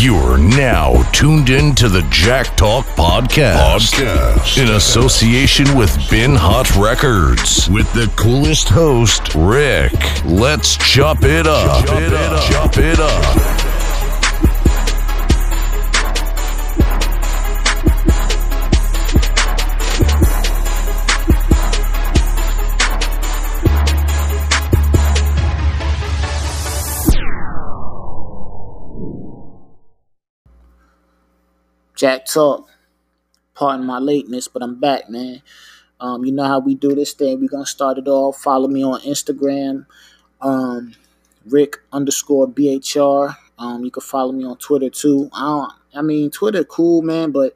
You're now tuned in to the Jack Talk Podcast. Podcast. In association with Bin Hot Records. With the coolest host, Rick. Let's chop it up. Chop it up. Chop it up. Jack Talk. Pardon my lateness, but I'm back, man. Um, you know how we do this thing. We're gonna start it off. Follow me on Instagram, um, Rick underscore BHR. Um, you can follow me on Twitter too. I don't, I mean Twitter cool, man, but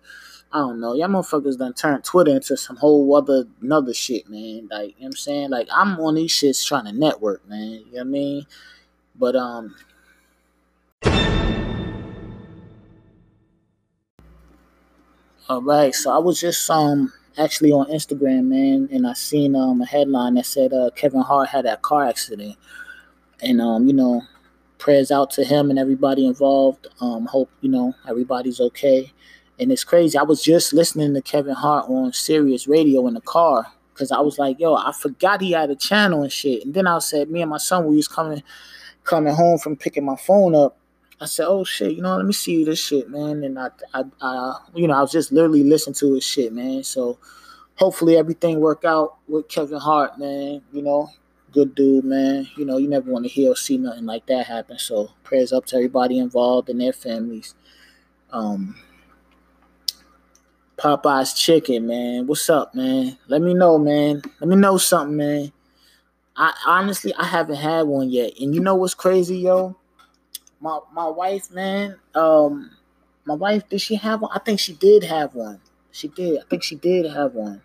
I don't know. Y'all motherfuckers done turned Twitter into some whole other another shit, man. Like, you know what I'm saying? Like I'm on these shits trying to network, man. You know what I mean? But um All right, so I was just um actually on Instagram, man, and I seen um a headline that said uh Kevin Hart had that car accident, and um you know prayers out to him and everybody involved. Um hope you know everybody's okay, and it's crazy. I was just listening to Kevin Hart on Sirius Radio in the car because I was like, yo, I forgot he had a channel and shit, and then I said me and my son we was coming coming home from picking my phone up I said, "Oh shit, you know, let me see this shit, man." And I, I, I, you know, I was just literally listening to his shit, man. So hopefully everything work out with Kevin Hart, man. You know, good dude, man. You know, you never want to hear or see nothing like that happen. So prayers up to everybody involved and their families. Um, Popeye's chicken, man. What's up, man? Let me know, man. Let me know something, man. I honestly I haven't had one yet. And you know what's crazy, yo? My my wife, man, um, my wife, did she have one? I think she did have one. She did. I think she did have one.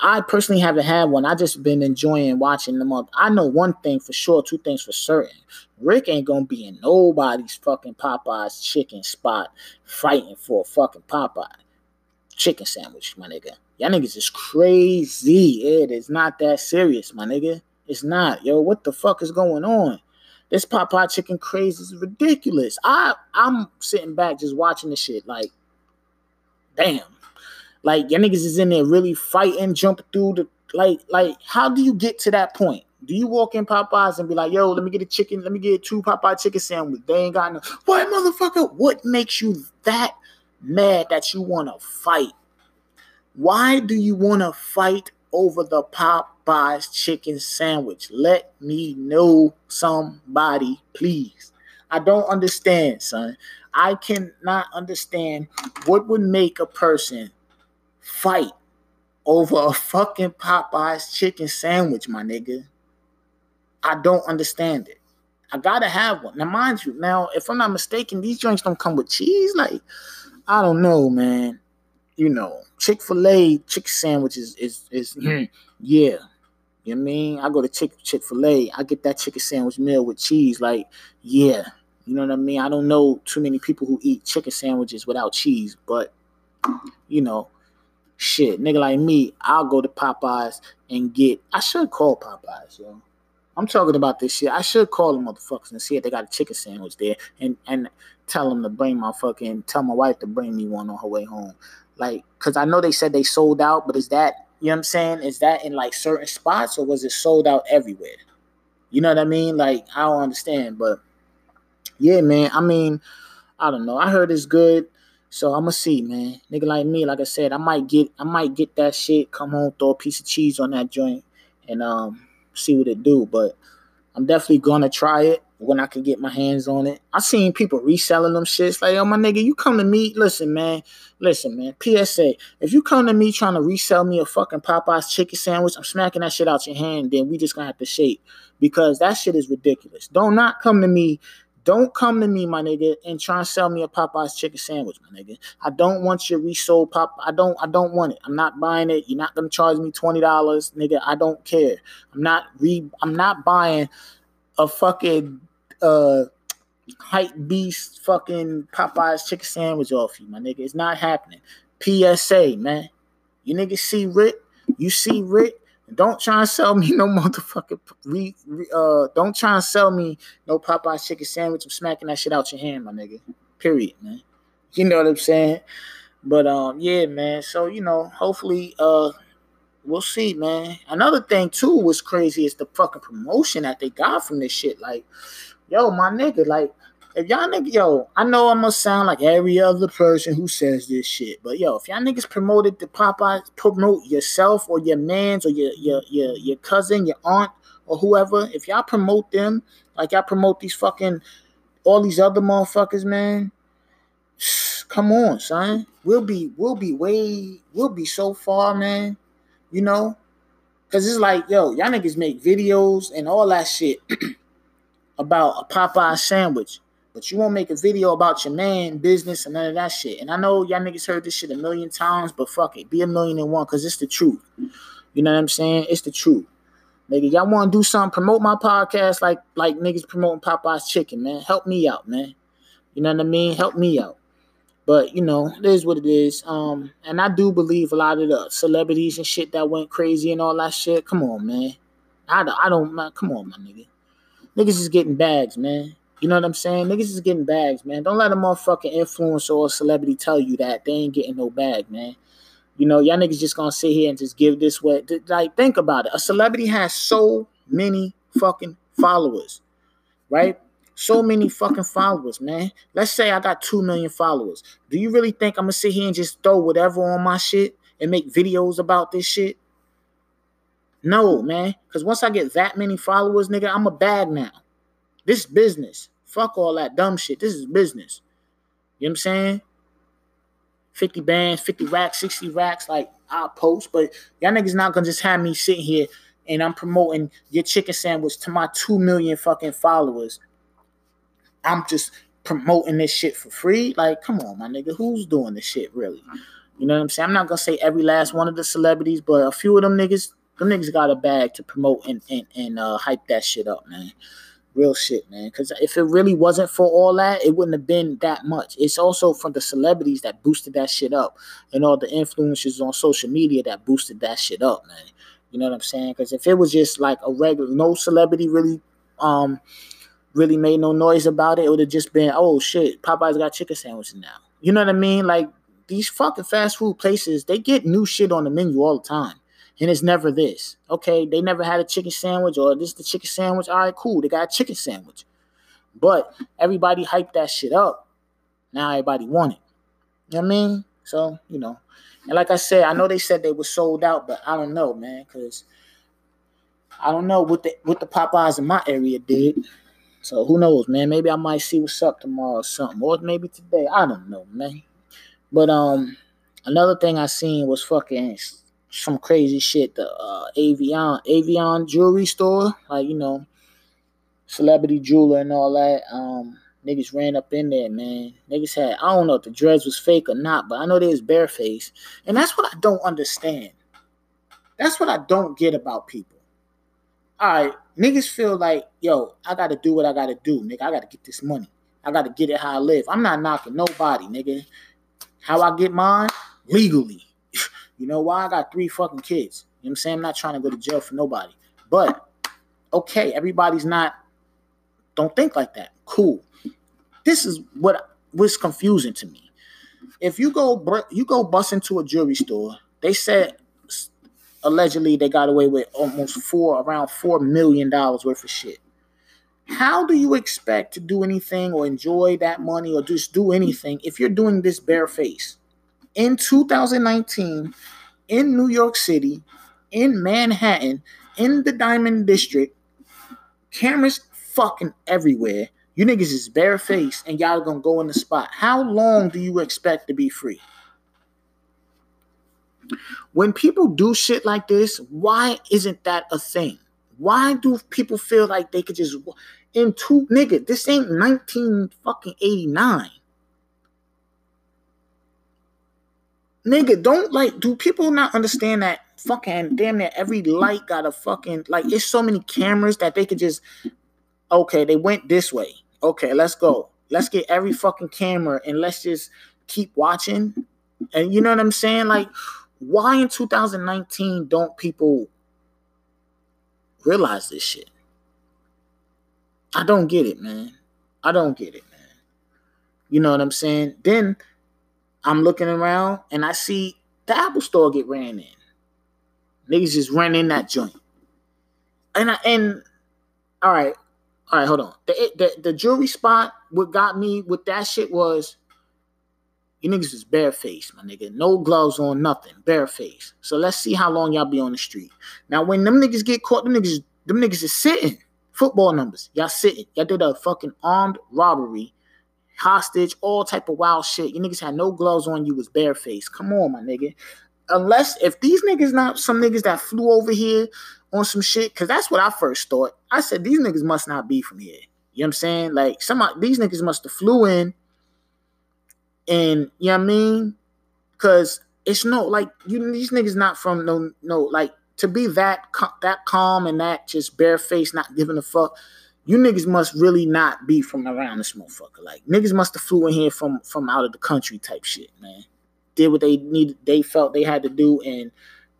I personally haven't had one. I just been enjoying watching them up. I know one thing for sure, two things for certain. Rick ain't gonna be in nobody's fucking Popeye's chicken spot fighting for a fucking Popeye chicken sandwich, my nigga. Y'all niggas is crazy. It is not that serious, my nigga. It's not. Yo, what the fuck is going on? This Popeye chicken craze is ridiculous. I I'm sitting back just watching the shit like, damn, like your niggas is in there really fighting, jumping through the like like. How do you get to that point? Do you walk in Popeyes and be like, yo, let me get a chicken, let me get two Popeye chicken sandwich? They ain't got no. What motherfucker? What makes you that mad that you want to fight? Why do you want to fight over the Popeyes chicken sandwich. Let me know somebody, please. I don't understand, son. I cannot understand what would make a person fight over a fucking Popeyes chicken sandwich, my nigga. I don't understand it. I gotta have one. Now, mind you, now, if I'm not mistaken, these joints don't come with cheese. Like, I don't know, man you know, Chick Fil A chicken sandwiches is is, is mm-hmm. yeah. You know what I mean? I go to Chick Chick Fil A, I get that chicken sandwich meal with cheese. Like, yeah, you know what I mean. I don't know too many people who eat chicken sandwiches without cheese, but you know, shit, nigga like me, I'll go to Popeyes and get. I should call Popeyes, yo. I'm talking about this shit. I should call them motherfuckers and see if they got a chicken sandwich there, and and tell them to bring my fucking tell my wife to bring me one on her way home. Like, cause I know they said they sold out, but is that you know what I'm saying? Is that in like certain spots or was it sold out everywhere? You know what I mean? Like, I don't understand, but yeah, man. I mean, I don't know. I heard it's good. So I'ma see, man. Nigga like me, like I said, I might get I might get that shit, come home, throw a piece of cheese on that joint, and um see what it do. But I'm definitely gonna try it when I can get my hands on it. I seen people reselling them shits. Like, oh my nigga, you come to me. Listen, man. Listen, man. PSA. If you come to me trying to resell me a fucking Popeye's chicken sandwich, I'm smacking that shit out your hand. Then we just gonna have to shake because that shit is ridiculous. Don't not come to me. Don't come to me, my nigga, and try and sell me a Popeye's chicken sandwich, my nigga. I don't want your resold pop. I don't. I don't want it. I'm not buying it. You're not gonna charge me twenty dollars, nigga. I don't care. I'm not re. I'm not buying a fucking uh hype beast fucking Popeyes chicken sandwich off you, my nigga. It's not happening. PSA, man. You niggas see Rick, you see Rick. Don't try and sell me no motherfucking re, re, uh don't try and sell me no Popeyes chicken sandwich. I'm smacking that shit out your hand, my nigga. Period, man. You know what I'm saying? But um, yeah, man. So you know, hopefully, uh, we'll see, man. Another thing too was crazy is the fucking promotion that they got from this shit. Like, yo, my nigga, like, if y'all nigga, yo, I know I'm gonna sound like every other person who says this shit, but yo, if y'all niggas promoted the Popeyes, promote yourself or your man's or your your your your cousin, your aunt or whoever, if y'all promote them like y'all promote these fucking all these other motherfuckers, man. Come on, son. We'll be we'll be way we'll be so far, man. You know? Cause it's like, yo, y'all niggas make videos and all that shit about a Popeye sandwich. But you won't make a video about your man, business, and none of that shit. And I know y'all niggas heard this shit a million times, but fuck it. Be a million and one because it's the truth. You know what I'm saying? It's the truth. Nigga, y'all want to do something, promote my podcast like like niggas promoting Popeye's chicken, man. Help me out, man. You know what I mean? Help me out. But you know, it is what it is. Um, and I do believe a lot of the celebrities and shit that went crazy and all that shit. Come on, man. I don't, I don't man, come on, my nigga. Niggas is getting bags, man. You know what I'm saying? Niggas is getting bags, man. Don't let a motherfucking influencer or celebrity tell you that they ain't getting no bag, man. You know, y'all niggas just gonna sit here and just give this way. Like, think about it. A celebrity has so many fucking followers, right? So many fucking followers, man. Let's say I got 2 million followers. Do you really think I'm gonna sit here and just throw whatever on my shit and make videos about this shit? No, man. Because once I get that many followers, nigga, I'm a bag now. This business. Fuck all that dumb shit. This is business. You know what I'm saying? 50 bands, 50 racks, 60 racks, like I'll post, but y'all niggas not gonna just have me sitting here and I'm promoting your chicken sandwich to my 2 million fucking followers I'm just promoting this shit for free. Like, come on, my nigga, who's doing this shit really? You know what I'm saying? I'm not gonna say every last one of the celebrities, but a few of them niggas, them niggas got a bag to promote and and, and uh, hype that shit up, man. Real shit, man. Because if it really wasn't for all that, it wouldn't have been that much. It's also from the celebrities that boosted that shit up, and all the influencers on social media that boosted that shit up, man. You know what I'm saying? Because if it was just like a regular, no celebrity really um really made no noise about it, it would have just been, oh shit, Popeyes got chicken sandwiches now. You know what I mean? Like these fucking fast food places, they get new shit on the menu all the time. And it's never this. Okay, they never had a chicken sandwich or this is the chicken sandwich. All right, cool. They got a chicken sandwich. But everybody hyped that shit up. Now everybody want it. You know what I mean? So, you know. And like I said, I know they said they were sold out, but I don't know, man, because I don't know what the what the Popeyes in my area did. So who knows, man? Maybe I might see what's up tomorrow or something, or maybe today. I don't know, man. But um, another thing I seen was fucking some crazy shit. The uh, Avianne Avianne jewelry store, like you know, celebrity jeweler and all that. Um, niggas ran up in there, man. Niggas had I don't know if the dreads was fake or not, but I know they was bareface, and that's what I don't understand. That's what I don't get about people all right, niggas feel like, yo, I gotta do what I gotta do, nigga. I gotta get this money. I gotta get it how I live. I'm not knocking nobody, nigga. How I get mine? Legally. You know why? I got three fucking kids. You know what I'm saying? I'm not trying to go to jail for nobody. But okay, everybody's not don't think like that. Cool. This is what was confusing to me. If you go you go bust into a jewelry store, they said allegedly they got away with almost four around four million dollars worth of shit. How do you expect to do anything or enjoy that money or just do anything if you're doing this bare face? In 2019, in New York City, in Manhattan, in the Diamond District, cameras fucking everywhere. You niggas is barefaced and y'all gonna go in the spot. How long do you expect to be free? When people do shit like this, why isn't that a thing? Why do people feel like they could just in two nigga? This ain't 19 fucking 89. Nigga, don't like do people not understand that fucking damn near every light got a fucking like it's so many cameras that they could just okay, they went this way. Okay, let's go. Let's get every fucking camera and let's just keep watching. And you know what I'm saying? Like why in 2019 don't people realize this shit? I don't get it, man. I don't get it, man. You know what I'm saying? Then I'm looking around and I see the Apple store get ran in. Niggas just ran in that joint. And I and all right, all right, hold on. The, the the jewelry spot, what got me with that shit was you niggas is barefaced, my nigga. No gloves on, nothing. Bareface. So let's see how long y'all be on the street. Now, when them niggas get caught, them niggas, them niggas is sitting. Football numbers. Y'all sitting. Y'all did a fucking armed robbery, hostage, all type of wild shit. You niggas had no gloves on. You was barefaced. Come on, my nigga. Unless if these niggas not some niggas that flew over here on some shit, because that's what I first thought. I said these niggas must not be from here. You know what I'm saying? Like some these niggas must have flew in and you know what I mean? Cause it's no like you these niggas not from no no like to be that that calm and that just barefaced, not giving a fuck. You niggas must really not be from around this motherfucker. Like niggas must have flew in here from from out of the country type shit, man. Did what they needed, they felt they had to do, and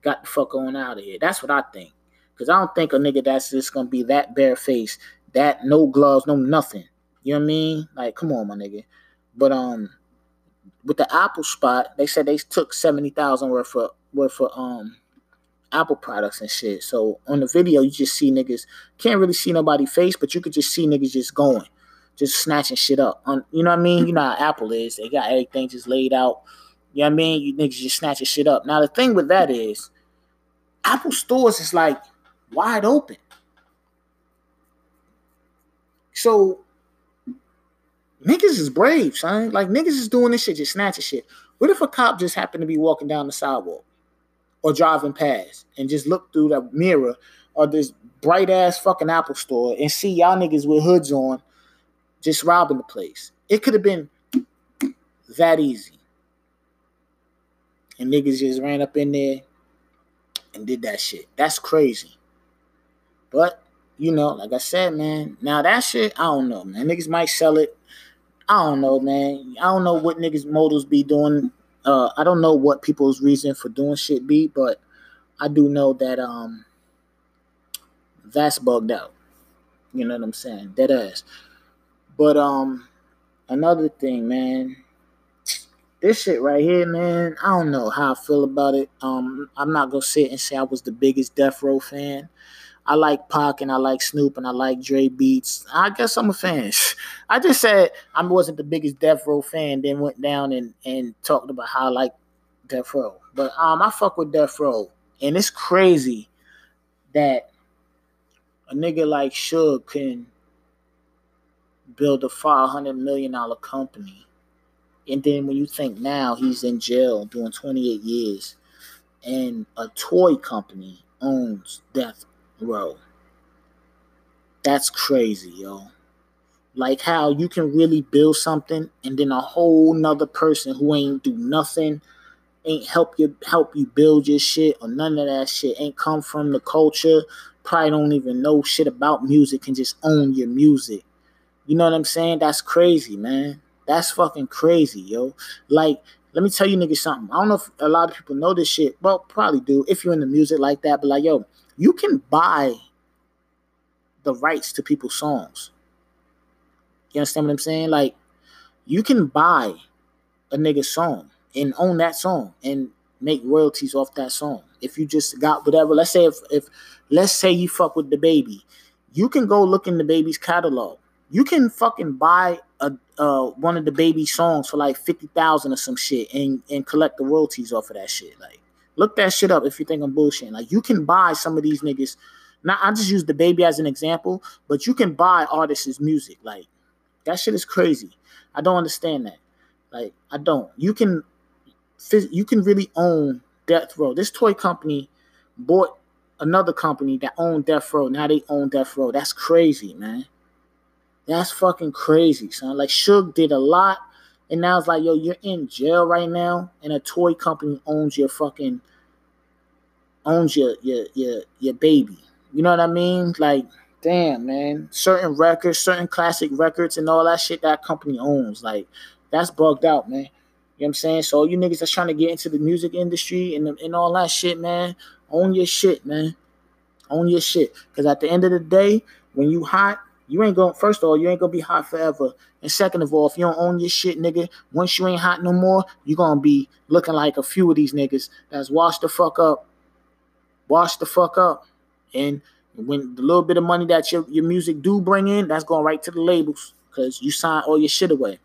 got the fuck on out of here. That's what I think. Cause I don't think a nigga that's just gonna be that barefaced, that no gloves, no nothing. You know what I mean? Like, come on, my nigga. But um, with the Apple spot, they said they took seventy thousand worth of worth of um Apple products and shit. So on the video, you just see niggas can't really see nobody face, but you could just see niggas just going, just snatching shit up. On you know what I mean? You know how Apple is. They got everything just laid out. You know what I mean? You niggas just snatching shit up. Now the thing with that is, Apple stores is like wide open. So niggas is brave, son. Like niggas is doing this shit, just snatching shit. What if a cop just happened to be walking down the sidewalk or driving past and just look through the mirror or this bright ass fucking Apple store and see y'all niggas with hoods on just robbing the place? It could have been that easy. And niggas just ran up in there and did that shit. That's crazy. But, you know, like I said, man, now that shit, I don't know, man. Niggas might sell it I don't know, man. I don't know what niggas' motives be doing. Uh, I don't know what people's reason for doing shit be, but I do know that um that's bugged out. You know what I'm saying? Dead ass. But um another thing, man. This shit right here, man, I don't know how I feel about it. Um, I'm not gonna sit and say I was the biggest Death Row fan. I like Pac and I like Snoop and I like Dre beats. I guess I'm a fan. I just said I wasn't the biggest Death Row fan, then went down and, and talked about how I like Death Row. But um, I fuck with Death Row, and it's crazy that a nigga like Suge can build a five hundred million dollar company, and then when you think now he's in jail doing twenty eight years, and a toy company owns Death Bro, that's crazy, yo. Like how you can really build something and then a whole nother person who ain't do nothing, ain't help you help you build your shit or none of that shit, ain't come from the culture, probably don't even know shit about music, can just own your music. You know what I'm saying? That's crazy, man. That's fucking crazy, yo. Like, let me tell you niggas something. I don't know if a lot of people know this shit. Well, probably do if you're in the music like that. But like, yo, you can buy the rights to people's songs. You understand what I'm saying? Like, you can buy a nigga's song and own that song and make royalties off that song. If you just got whatever, let's say if if let's say you fuck with DaBaby, you can go look in DaBaby's catalog. You can fucking buy a uh one of DaBaby songs for like fifty thousand or some shit and and collect the royalties off of that shit. Like Look that shit up if you think I'm bullshitting. Like you can buy some of these niggas. Now I just use DaBaby as an example, but you can buy artists' music. Like that shit is crazy. I don't understand that. Like I don't. You can, you can really own Death Row. This toy company bought another company that owned Death Row. Now they own Death Row. That's crazy, man. That's fucking crazy, son. Like Suge did a lot and now it's like, yo, you're in jail right now, and a toy company owns your fucking owns your your your your baby. You know what I mean? Like, damn, man. Certain records, certain classic records, and all that shit that company owns. Like, that's bugged out, man. You know what I'm saying? So you niggas that's trying to get into the music industry and, and all that shit, man, own your shit, man. Own your shit. Cause at the end of the day, when you hot, You ain't going first of all, you ain't gonna be hot forever. And second of all, if you don't own your shit, nigga, once you ain't hot no more, you gonna be looking like a few of these niggas that's washed the fuck up. Wash the fuck up. And when the little bit of money that your, your music do bring in, that's going right to the labels because you sign all your shit away.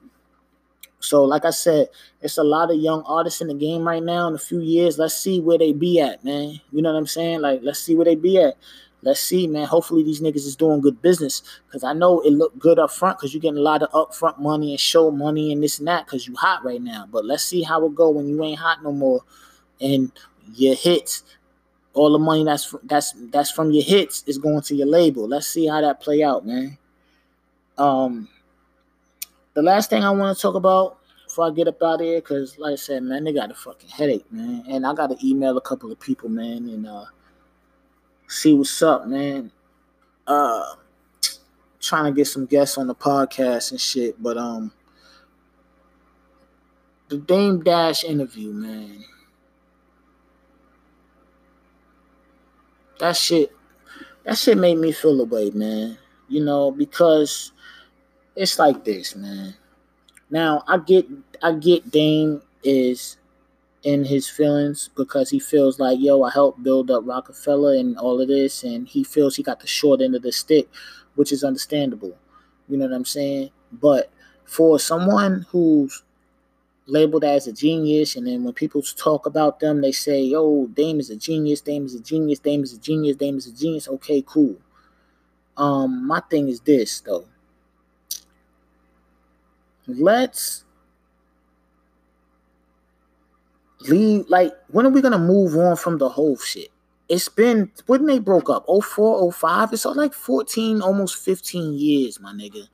So, like I said, it's a lot of young artists in the game right now. In a few years, let's see where they be at, man. You know what I'm saying? Like, let's see where they be at. Let's see, man. Hopefully, these niggas is doing good business because I know it looked good up front because you're getting a lot of upfront money and show money and this and that because you hot right now. But let's see how it go when you ain't hot no more and your hits all the money that's that's that's from your hits is going to your label. Let's see how that play out, man. Um, the last thing I want to talk about before I get up out of here, because like I said, man, they got a fucking headache, man, and I got to email a couple of people, man, and uh, see what's up, man. Uh, trying to get some guests on the podcast and shit, but um, the Dame Dash interview, man. that shit that shit made me feel away, man. You know, because it's like this, man. Now I get I get Dame is in his feelings because he feels like, yo, I helped build up Rockefeller and all of this, and he feels he got the short end of the stick, which is understandable. You know what I'm saying? But for someone who's labeled as a genius, and then when people talk about them, they say, "Yo, Dame is a genius. Dame is a genius. Dame is a genius. Dame is a genius." Okay, cool. Um, my thing is this though. Let's leave. Like, when are we gonna move on from the whole shit? It's been when they broke up 04, 05. It's like 14, almost 15 years, my nigga.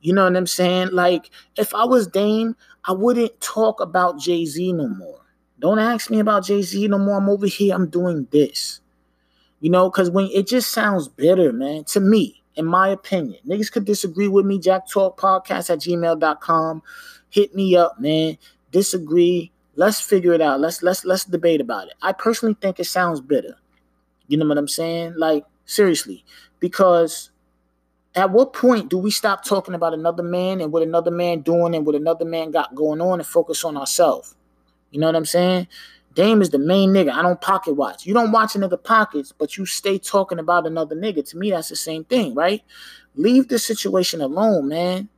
You know what I'm saying? Like, if I was Dame, I wouldn't talk about Jay Z no more. Don't ask me about Jay Z no more. I'm over here. I'm doing this. You know, because when it just sounds bitter, man, to me, in my opinion. Niggas could disagree with me. Jack Talk Podcast at gmail.com. Hit me up, man. Disagree. Let's figure it out. Let's let's let's debate about it. I personally think it sounds bitter. You know what I'm saying? Like, seriously. Because at what point do we stop talking about another man and what another man doing and what another man got going on and focus on ourselves? You know what I'm saying? Dame is the main nigga. I don't pocket watch. You don't watch a nigga pockets, but you stay talking about another nigga. To me, that's the same thing, right? Leave the situation alone, man.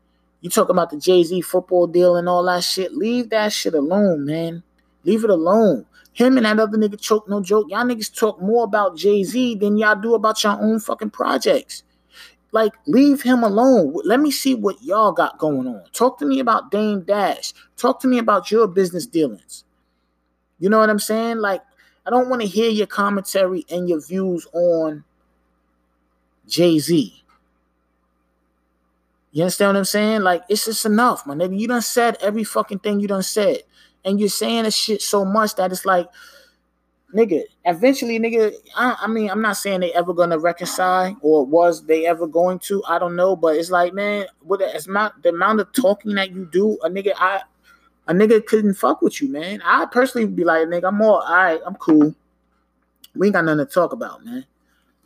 You talk about the Jay Z football deal and all that shit. Leave that shit alone, man. Leave it alone. Him and that other nigga choke, no joke. Y'all niggas talk more about Jay Z than y'all do about your own fucking projects. Like, leave him alone. Let me see what y'all got going on. Talk to me about Dame Dash. Talk to me about your business dealings. You know what I'm saying? Like, I don't want to hear your commentary and your views on Jay Z. You understand what I'm saying? Like, it's just enough, my nigga. You done said every fucking thing you done said. And you're saying this shit so much that it's like, nigga, eventually, nigga, I, I, mean, I'm not saying they ever gonna reconcile or was they ever going to. I don't know, but it's like, man, with the amount the amount of talking that you do, a nigga, I a nigga couldn't fuck with you, man. I personally be like, nigga, I'm all, all right, I'm cool. We ain't got nothing to talk about, man.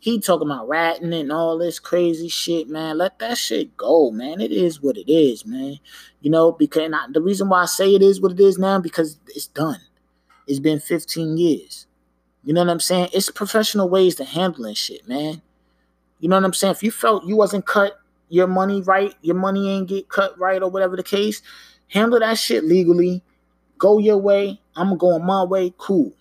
He talking about ratting and all this crazy shit, man. Let that shit go, man. It is what it is, man. You know, because I, the reason why I say it is what it is now because it's done. It's been 15 years. You know what I'm saying? It's professional ways to handling shit, man. You know what I'm saying? If you felt you wasn't cut your money right, your money ain't get cut right, or whatever the case, handle that shit legally. Go your way. I'm going my way. Cool.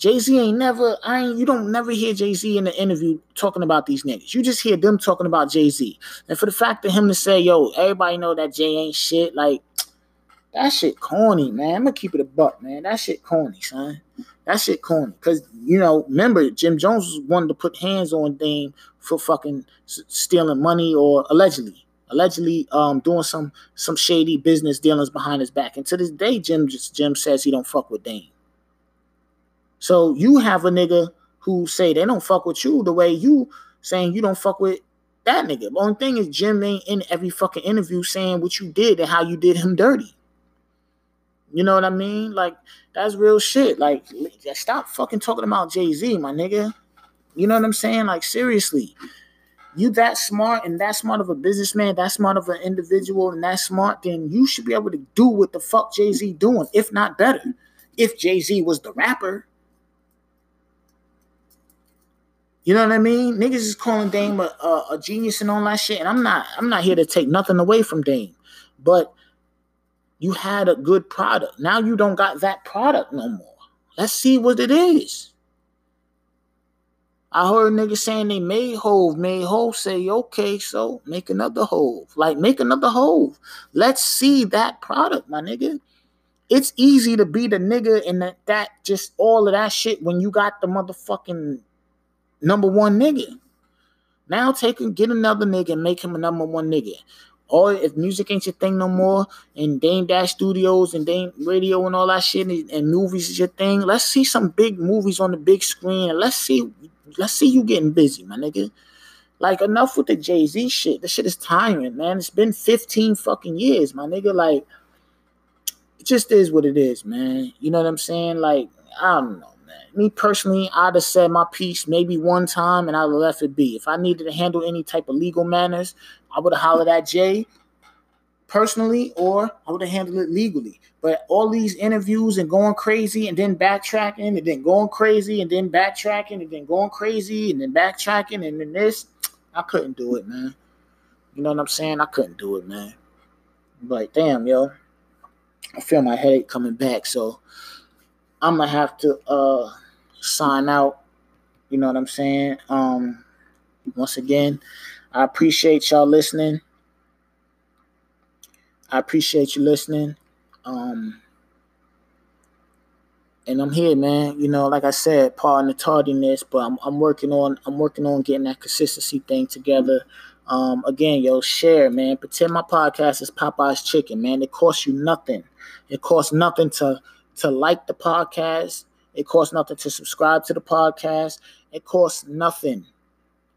Jay Z ain't never. I ain't. You don't never hear Jay Z in the interview talking about these niggas. You just hear them talking about Jay Z. And for the fact of him to say, "Yo, everybody know that Jay ain't shit," like that shit corny, man. I'm gonna keep it a buck, man. That shit corny, son. That shit corny. Cause you know, remember Jim Jones one to put hands on Dame for fucking stealing money or allegedly, allegedly um doing some some shady business dealings behind his back. And to this day, Jim just Jim says he don't fuck with Dame. So you have a nigga who say they don't fuck with you the way you saying you don't fuck with that nigga. The only thing is Jim ain't in every fucking interview saying what you did and how you did him dirty. You know what I mean? Like that's real shit. Like stop fucking talking about Jay Z, my nigga. You know what I'm saying? Like seriously, you that smart and that smart of a businessman, that smart of an individual, and that smart, then you should be able to do what the fuck Jay Z doing, if not better. If Jay Z was the rapper, you know what I mean? Niggas is calling Dame a, a, a, genius and all that shit, and I'm not. I'm not here to take nothing away from Dame, but you had a good product. Now you don't got that product no more. Let's see what it is. I heard niggas saying they made Hove, made Hove say, okay, so make another Hove. Like, make another Hove. Let's see that product, my nigga. It's easy to be the nigga and that, that just all of that shit when you got the motherfucking number one nigga. Now take and get another nigga and make him a number one nigga. Or if music ain't your thing no more, and Dame Dash Studios and Dame Radio and all that shit, and, and movies is your thing, let's see some big movies on the big screen, and let's see Let's see you getting busy, my nigga. Like enough with the Jay Z shit. The shit is tiring, man. It's been 15 fucking years, my nigga. Like, it just is what it is, man. You know what I'm saying? Like, I don't know. Me personally, I'd have said my piece maybe one time and I'd have left it be. If I needed to handle any type of legal manners, I would have hollered at Jay personally or I would have handled it legally. But all these interviews and going crazy and then backtracking and then going crazy and then backtracking and then going crazy and then backtracking and then this, I couldn't do it, man. You know what I'm saying? I couldn't do it, man. But damn, yo, I feel my headache coming back, so I'm gonna have to uh sign out. You know what I'm saying? Um, once again, I appreciate y'all listening. I appreciate you listening. Um, and I'm here, man. You know, like I said, pardon the tardiness, but I'm, I'm working on I'm working on getting that consistency thing together. Um, again, yo, share, man. Pretend my podcast is Popeye's Chicken, man. It costs you nothing. It costs nothing to to like the podcast. It costs nothing to subscribe to the podcast. It costs nothing.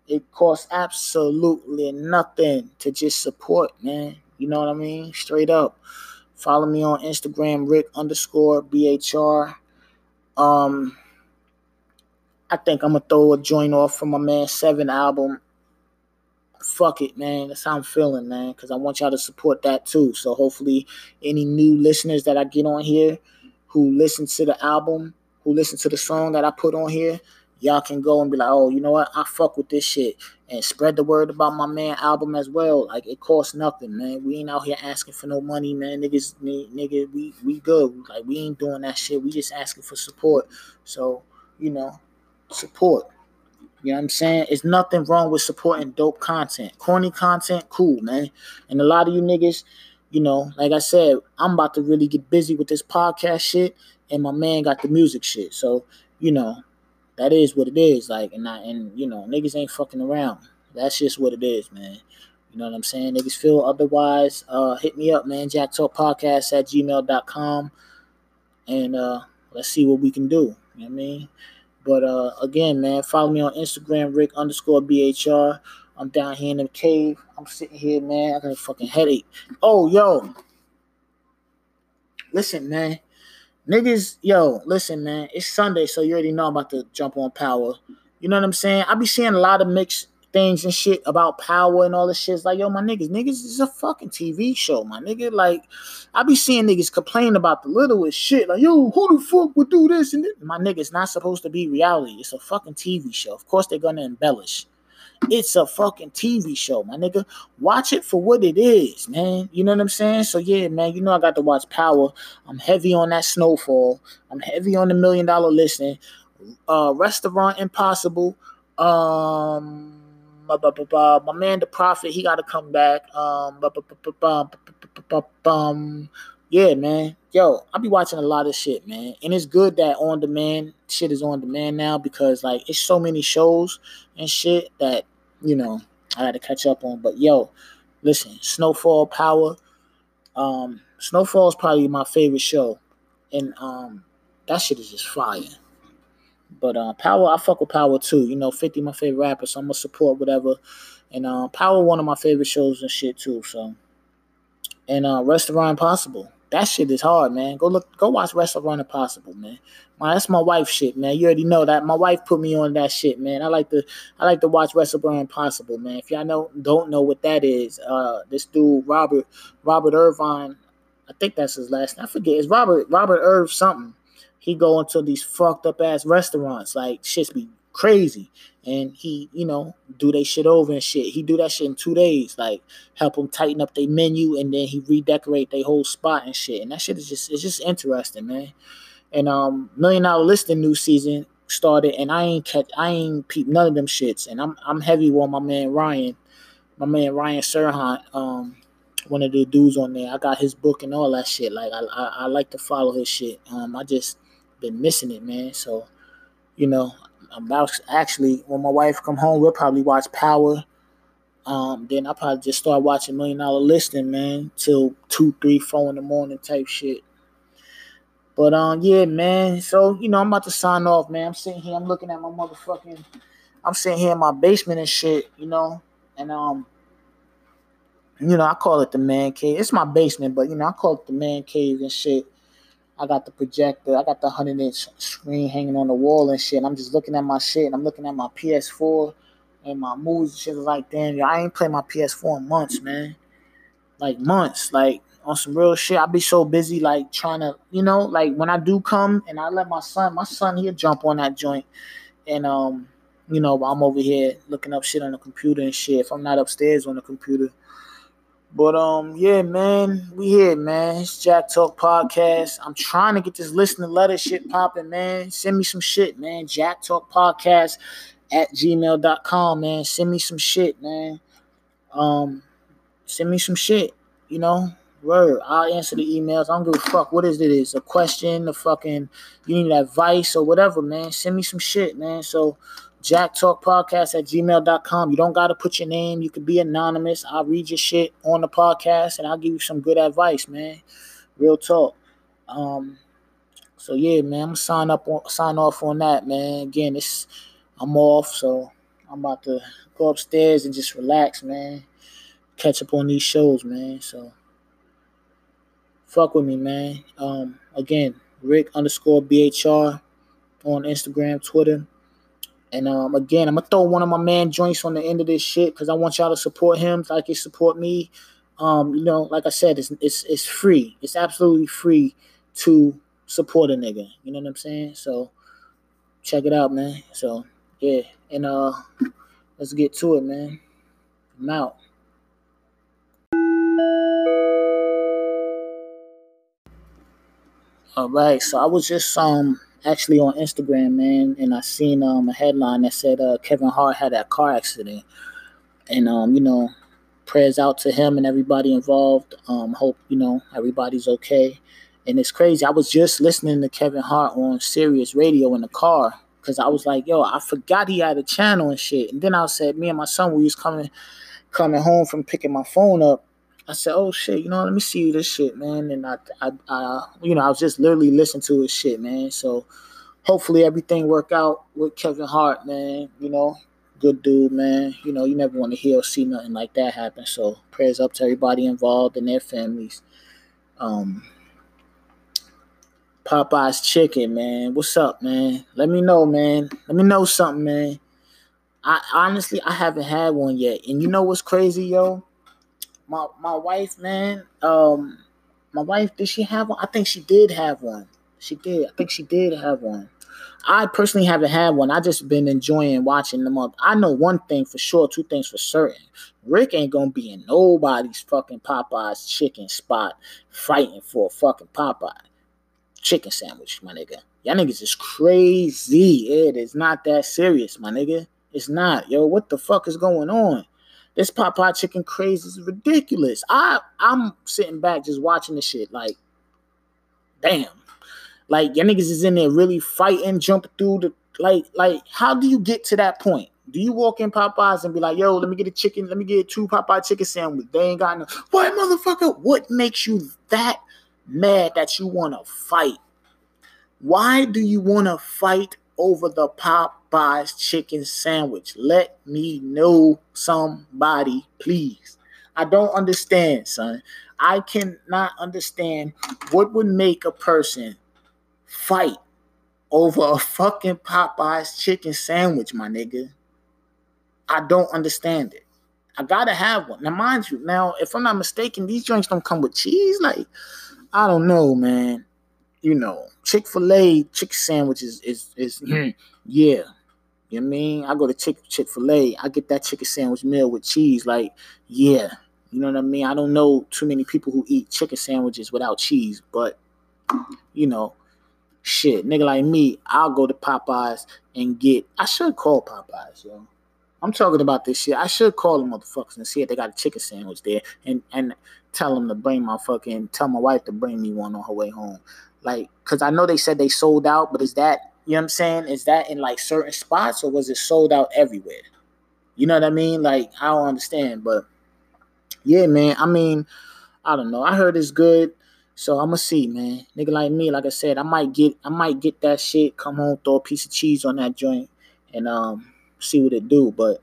It costs absolutely nothing to just support, man. You know what I mean? Straight up. Follow me on Instagram, Rick underscore BHR. Um, I think I'm gonna throw a joint off from my man Seven album. Fuck it, man. That's how I'm feeling, man. Because I want y'all to support that too. So hopefully, any new listeners that I get on here who listen to the album, who listen to the song that I put on here, y'all can go and be like, oh, you know what? I fuck with this shit. And spread the word about my man album as well. Like it costs nothing, man. We ain't out here asking for no money, man. Niggas, nigga, we we good. Like we ain't doing that shit. We just asking for support. So, you know, support. You know what I'm saying? It's nothing wrong with supporting dope content. Corny content, cool, man. And a lot of you niggas, you know, like I said, I'm about to really get busy with this podcast shit, and my man got the music shit. So, you know, that is what it is. Like, and I, and you know, niggas ain't fucking around. That's just what it is, man. You know what I'm saying? Niggas feel otherwise. Uh, hit me up, man. Jack Talk Podcast at gmail.com. And uh, let's see what we can do. You know what I mean? But uh, again, man, follow me on Instagram, Rick underscore BHR. I'm down here in the cave. I'm sitting here, man. I got a fucking headache. Oh, yo. Listen, man. Niggas, yo, listen, man. It's Sunday, so you already know I'm about to jump on power. You know what I'm saying? I be seeing a lot of mixed things and shit about power and all this shit. It's like, yo, my niggas, niggas is a fucking TV show, my nigga. Like, I be seeing niggas complain about the littlest shit. Like, yo, who the fuck would do this and this? My nigga, it's not supposed to be reality. It's a fucking TV show. Of course, they're gonna embellish. It's a fucking TV show, my nigga. Watch it for what it is, man. You know what I'm saying? So yeah, man, you know I got to watch Power. I'm heavy on that snowfall. I'm heavy on the million dollar listing. Uh Restaurant Impossible. Um my, my man the prophet, he gotta come back. Um yeah, man. Yo, I be watching a lot of shit, man. And it's good that on demand shit is on demand now because like it's so many shows and shit that you know, I had to catch up on. But yo, listen, Snowfall Power. Um, Snowfall is probably my favorite show, and um, that shit is just fire. But uh, Power, I fuck with Power too. You know, 50 my favorite rapper, so I'm gonna support whatever. And uh, Power, one of my favorite shows and shit too. So, and uh, Restaurant Impossible. that shit is hard, man. Go look, go watch Restaurant Impossible, man. That's my wife shit, man. You already know that. My wife put me on that shit, man. I like to, I like to watch Restaurant Impossible, man. If y'all know, don't know what that is, uh, this dude Robert, Robert Irvine, I think that's his last name. I forget. It's Robert, Robert Irv something. He go into these fucked up ass restaurants, like shits be crazy. And he, you know, do they shit over and shit. He do that shit in two days, like help them tighten up their menu, and then he redecorate their whole spot and shit. And that shit is just, it's just interesting, man. And um, Million Dollar Listing new season started, and I ain't catch, I ain't peep none of them shits. And I'm, I'm heavy with my man Ryan, my man Ryan Serhant, um, one of the dudes on there. I got his book and all that shit. Like I, I, I like to follow his shit. Um, I just been missing it, man. So, you know, I'm about actually when my wife come home, we'll probably watch Power. Um, then I probably just start watching Million Dollar Listing, man, till two, three, four in the morning type shit. But um, yeah, man. So you know, I'm about to sign off, man. I'm sitting here, I'm looking at my motherfucking, I'm sitting here in my basement and shit, you know, and um, you know, I call it the man cave. It's my basement, but you know, I call it the man cave and shit. I got the projector. I got the 100 inch screen hanging on the wall and shit. I'm just looking at my shit and I'm looking at my PS4 and my moves and shit. Like, damn, yo, I ain't played my PS4 in months, man. Like, months. Like, on some real shit. I be so busy, like, trying to, you know, like, when I do come and I let my son, my son, he'll jump on that joint. And, um, you know, I'm over here looking up shit on the computer and shit. If I'm not upstairs on the computer, but um, yeah, man, we here, man. It's Jack Talk Podcast. I'm trying to get this listener letter shit popping, man. Send me some shit, man. Jack Talk Podcast at gmail.com, man. Send me some shit, man. Um, send me some shit, you know. Word. I'll answer the emails. I don't give a fuck what is it is. A question, a fucking you need advice or whatever, man. Send me some shit, man. So Jack Talk Podcast at gmail.com. You don't got to put your name. You can be anonymous. I'll read your shit on the podcast and I'll give you some good advice, man. Real talk. Um, so yeah, man, I'm sign up on sign off on that, man. Again, it's I'm off, so I'm about to go upstairs and just relax, man. Catch up on these shows, man. So fuck with me, man. Um, again, Rick underscore BHR on Instagram, Twitter. And um, again, I'm gonna throw one of my man joints on the end of this shit because I want y'all to support him like you support me. Um, you know, like I said, it's it's it's free. It's absolutely free to support a nigga. You know what I'm saying? So check it out, man. So yeah, and uh, let's get to it, man. I'm out. All right, so I was just um actually on Instagram, man, and I seen um a headline that said uh, Kevin Hart had that car accident, and um you know, prayers out to him and everybody involved. Um, hope you know everybody's okay. And it's crazy. I was just listening to Kevin Hart on Sirius Radio in the car because I was like, yo, I forgot he had a channel and shit. And then I said, me and my son, we was coming coming home from picking my phone up I said, "Oh shit, you know, let me see this shit, man." And I, I, I, you know, I was just literally listening to his shit, man. So hopefully everything work out with Kevin Hart, man. You know, good dude, man. You know, you never want to hear or see nothing like that happen. So prayers up to everybody involved and their families. Um, Popeye's chicken, man. What's up, man? Let me know, man. Let me know something, man. I honestly I haven't had one yet. And you know what's crazy, yo? My my wife, man, um, my wife, did she have one? I think she did have one. She did. I think she did have one. I personally haven't had one. I just been enjoying watching them up. I know one thing for sure, two things for certain. Rick ain't gonna be in nobody's fucking Popeye's chicken spot fighting for a fucking Popeye chicken sandwich, my nigga. Y'all niggas is crazy. It is not that serious, my nigga. It's not. Yo, what the fuck is going on? This Popeye chicken craze is ridiculous. I I'm sitting back just watching the shit like, damn, like your niggas is in there really fighting, jumping through the like like. How do you get to that point? Do you walk in Popeyes and be like, yo, let me get a chicken, let me get two Popeye chicken sandwich? They ain't got no. What motherfucker? What makes you that mad that you want to fight? Why do you want to fight over the Popeyes chicken sandwich. Let me know somebody, please. I don't understand, son. I cannot understand what would make a person fight over a fucking Popeyes chicken sandwich, my nigga. I don't understand it. I gotta have one. Now, mind you, now, if I'm not mistaken, these drinks don't come with cheese. Like, I don't know, man. You know, Chick fil A chicken sandwiches is, is, is mm, yeah. You know I mean? I go to Chick Chick fil A, I get that chicken sandwich meal with cheese. Like, yeah. You know what I mean? I don't know too many people who eat chicken sandwiches without cheese, but, you know, shit, nigga like me, I'll go to Popeyes and get, I should call Popeyes, yo. I'm talking about this shit. I should call them motherfuckers and see if they got a chicken sandwich there and and tell them to bring my fucking tell my wife to bring me one on her way home. Like, cause I know they said they sold out, but is that you know what I'm saying? Is that in like certain spots or was it sold out everywhere? You know what I mean? Like, I don't understand, but yeah, man. I mean, I don't know. I heard it's good. So I'ma see, man. Nigga like me, like I said, I might get I might get that shit, come home, throw a piece of cheese on that joint, and um see what it do. But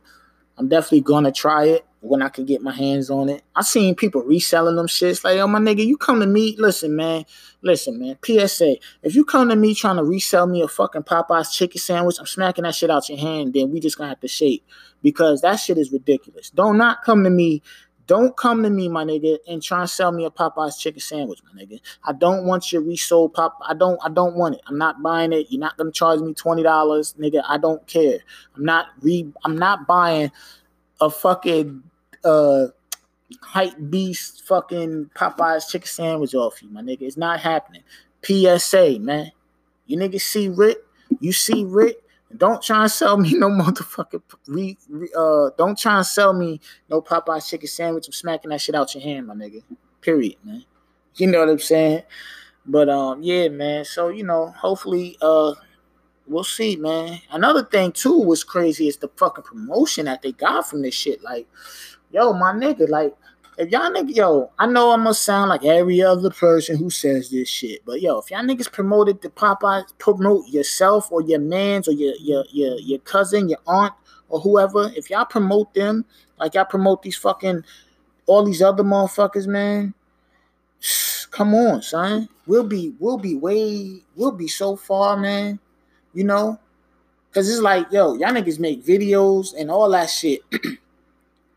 I'm definitely gonna try it when I can get my hands on it. I seen people reselling them shits. Like, oh my nigga, you come to me. Listen, man. Listen, man. PSA. If you come to me trying to resell me a fucking Popeyes chicken sandwich, I'm smacking that shit out your hand. Then we just gonna have to shake because that shit is ridiculous. Don't not come to me don't come to me, my nigga, and try and sell me a Popeyes chicken sandwich, my nigga. I don't want your resold pop. I don't. I don't want it. I'm not buying it. You're not gonna charge me twenty dollars, nigga. I don't care. I'm not re. I'm not buying a fucking uh hype beast fucking Popeyes chicken sandwich off you, my nigga. It's not happening. PSA, man. You niggas see Rick. You see Rick. Don't try and sell me no motherfucker. Re, re, uh, don't try and sell me no Popeye's chicken sandwich. I'm smacking that shit out your hand, my nigga. Period, man. You know what I'm saying? But um, yeah, man. So you know, hopefully, uh, we'll see, man. Another thing too was crazy is the fucking promotion that they got from this shit. Like, yo, my nigga, like if y'all niggas, yo, I know I'm gonna sound like every other person who says this shit, but yo, if y'all niggas promoted the Popeye, promote yourself or your man's or your your your your cousin, your aunt or whoever, if y'all promote them like y'all promote these fucking all these other motherfuckers, man. Come on, son. We'll be we'll be way we'll be so far, man. You know, cause it's like yo, y'all niggas make videos and all that shit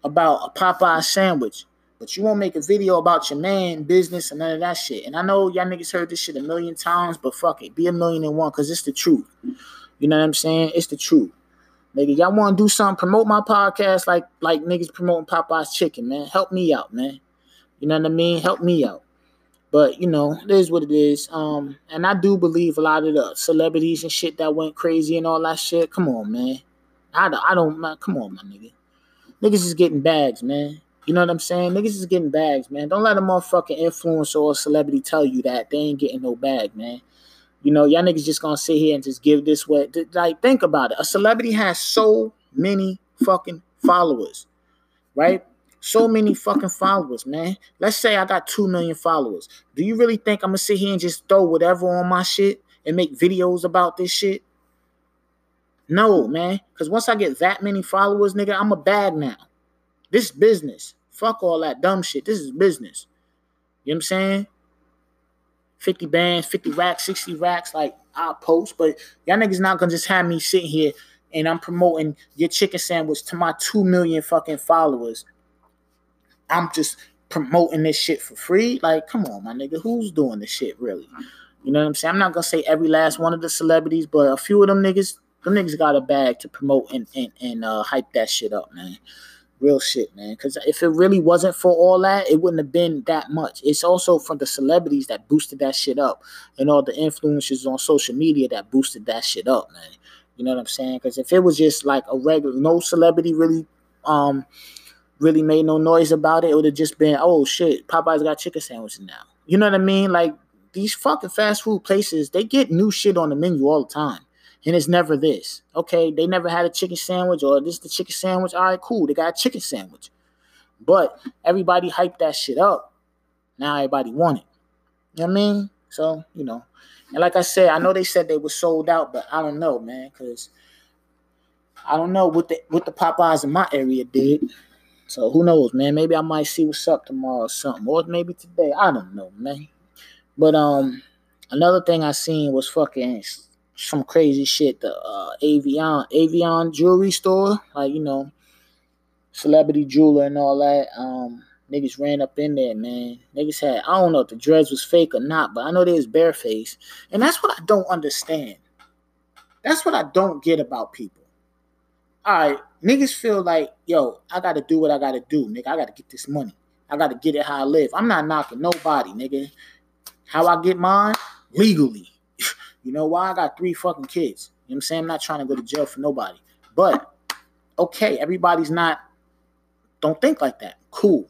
about a Popeye sandwich. But you won't make a video about your man, business, and none of that shit. And I know y'all niggas heard this shit a million times, but fuck it. Be a million and one because it's the truth. You know what I'm saying? It's the truth. Nigga, y'all want to do something, promote my podcast like like niggas promoting Popeye's chicken, man. Help me out, man. You know what I mean? Help me out. But you know, it is what it is. Um, and I do believe a lot of the celebrities and shit that went crazy and all that shit. Come on, man. I don't, I don't, man. Come on, my nigga. Niggas is getting bags, man. You know what I'm saying? Niggas is getting bags, man. Don't let a motherfucking influencer or celebrity tell you that they ain't getting no bag, man. You know, y'all niggas just gonna sit here and just give this way. Like, think about it. A celebrity has so many fucking followers, right? So many fucking followers, man. Let's say I got 2 million followers. Do you really think I'm gonna sit here and just throw whatever on my shit and make videos about this shit? No, man. Because once I get that many followers, nigga, I'm a bag now. This business. Fuck all that dumb shit. This is business. You know what I'm saying? 50 bands, 50 racks, 60 racks, like I'll post, but y'all niggas not gonna just have me sitting here and I'm promoting your chicken sandwich to my two million fucking followers. I'm just promoting this shit for free. Like, come on, my nigga, who's doing this shit really? You know what I'm saying? I'm not gonna say every last one of the celebrities, but a few of them niggas, them niggas got a bag to promote and and, and uh, hype that shit up, man. Real shit, man. Because if it really wasn't for all that, it wouldn't have been that much. It's also from the celebrities that boosted that shit up and all the influencers on social media that boosted that shit up, man. You know what I'm saying? Because if it was just like a regular, no celebrity really, um, really made no noise about it, it would have just been, oh shit, Popeyes got chicken sandwiches now. You know what I mean? Like these fucking fast food places, they get new shit on the menu all the time and it's never this. Okay, they never had a chicken sandwich or this is the chicken sandwich. All right, cool. They got a chicken sandwich. But everybody hyped that shit up. Now everybody want it. You know what I mean? So, you know. And like I said, I know they said they were sold out, but I don't know, man, because I don't know what the what the Popeyes in my area did. So who knows, man? Maybe I might see what's up tomorrow or something, or maybe today. I don't know, man. But um, another thing I seen was fucking some crazy shit. The uh, Avianne Avianne jewelry store, like you know, celebrity jeweler and all that. Um, niggas ran up in there, man. Niggas had I don't know if the dreads was fake or not, but I know they was bareface, and that's what I don't understand. That's what I don't get about people. All right, niggas feel like, yo, I gotta do what I gotta do, nigga. I gotta get this money. I gotta get it how I live. I'm not knocking nobody, nigga. How I get mine? Legally. You know why? I got three fucking kids. You know what I'm saying? I'm not trying to go to jail for nobody. But okay, everybody's not don't think like that. Cool.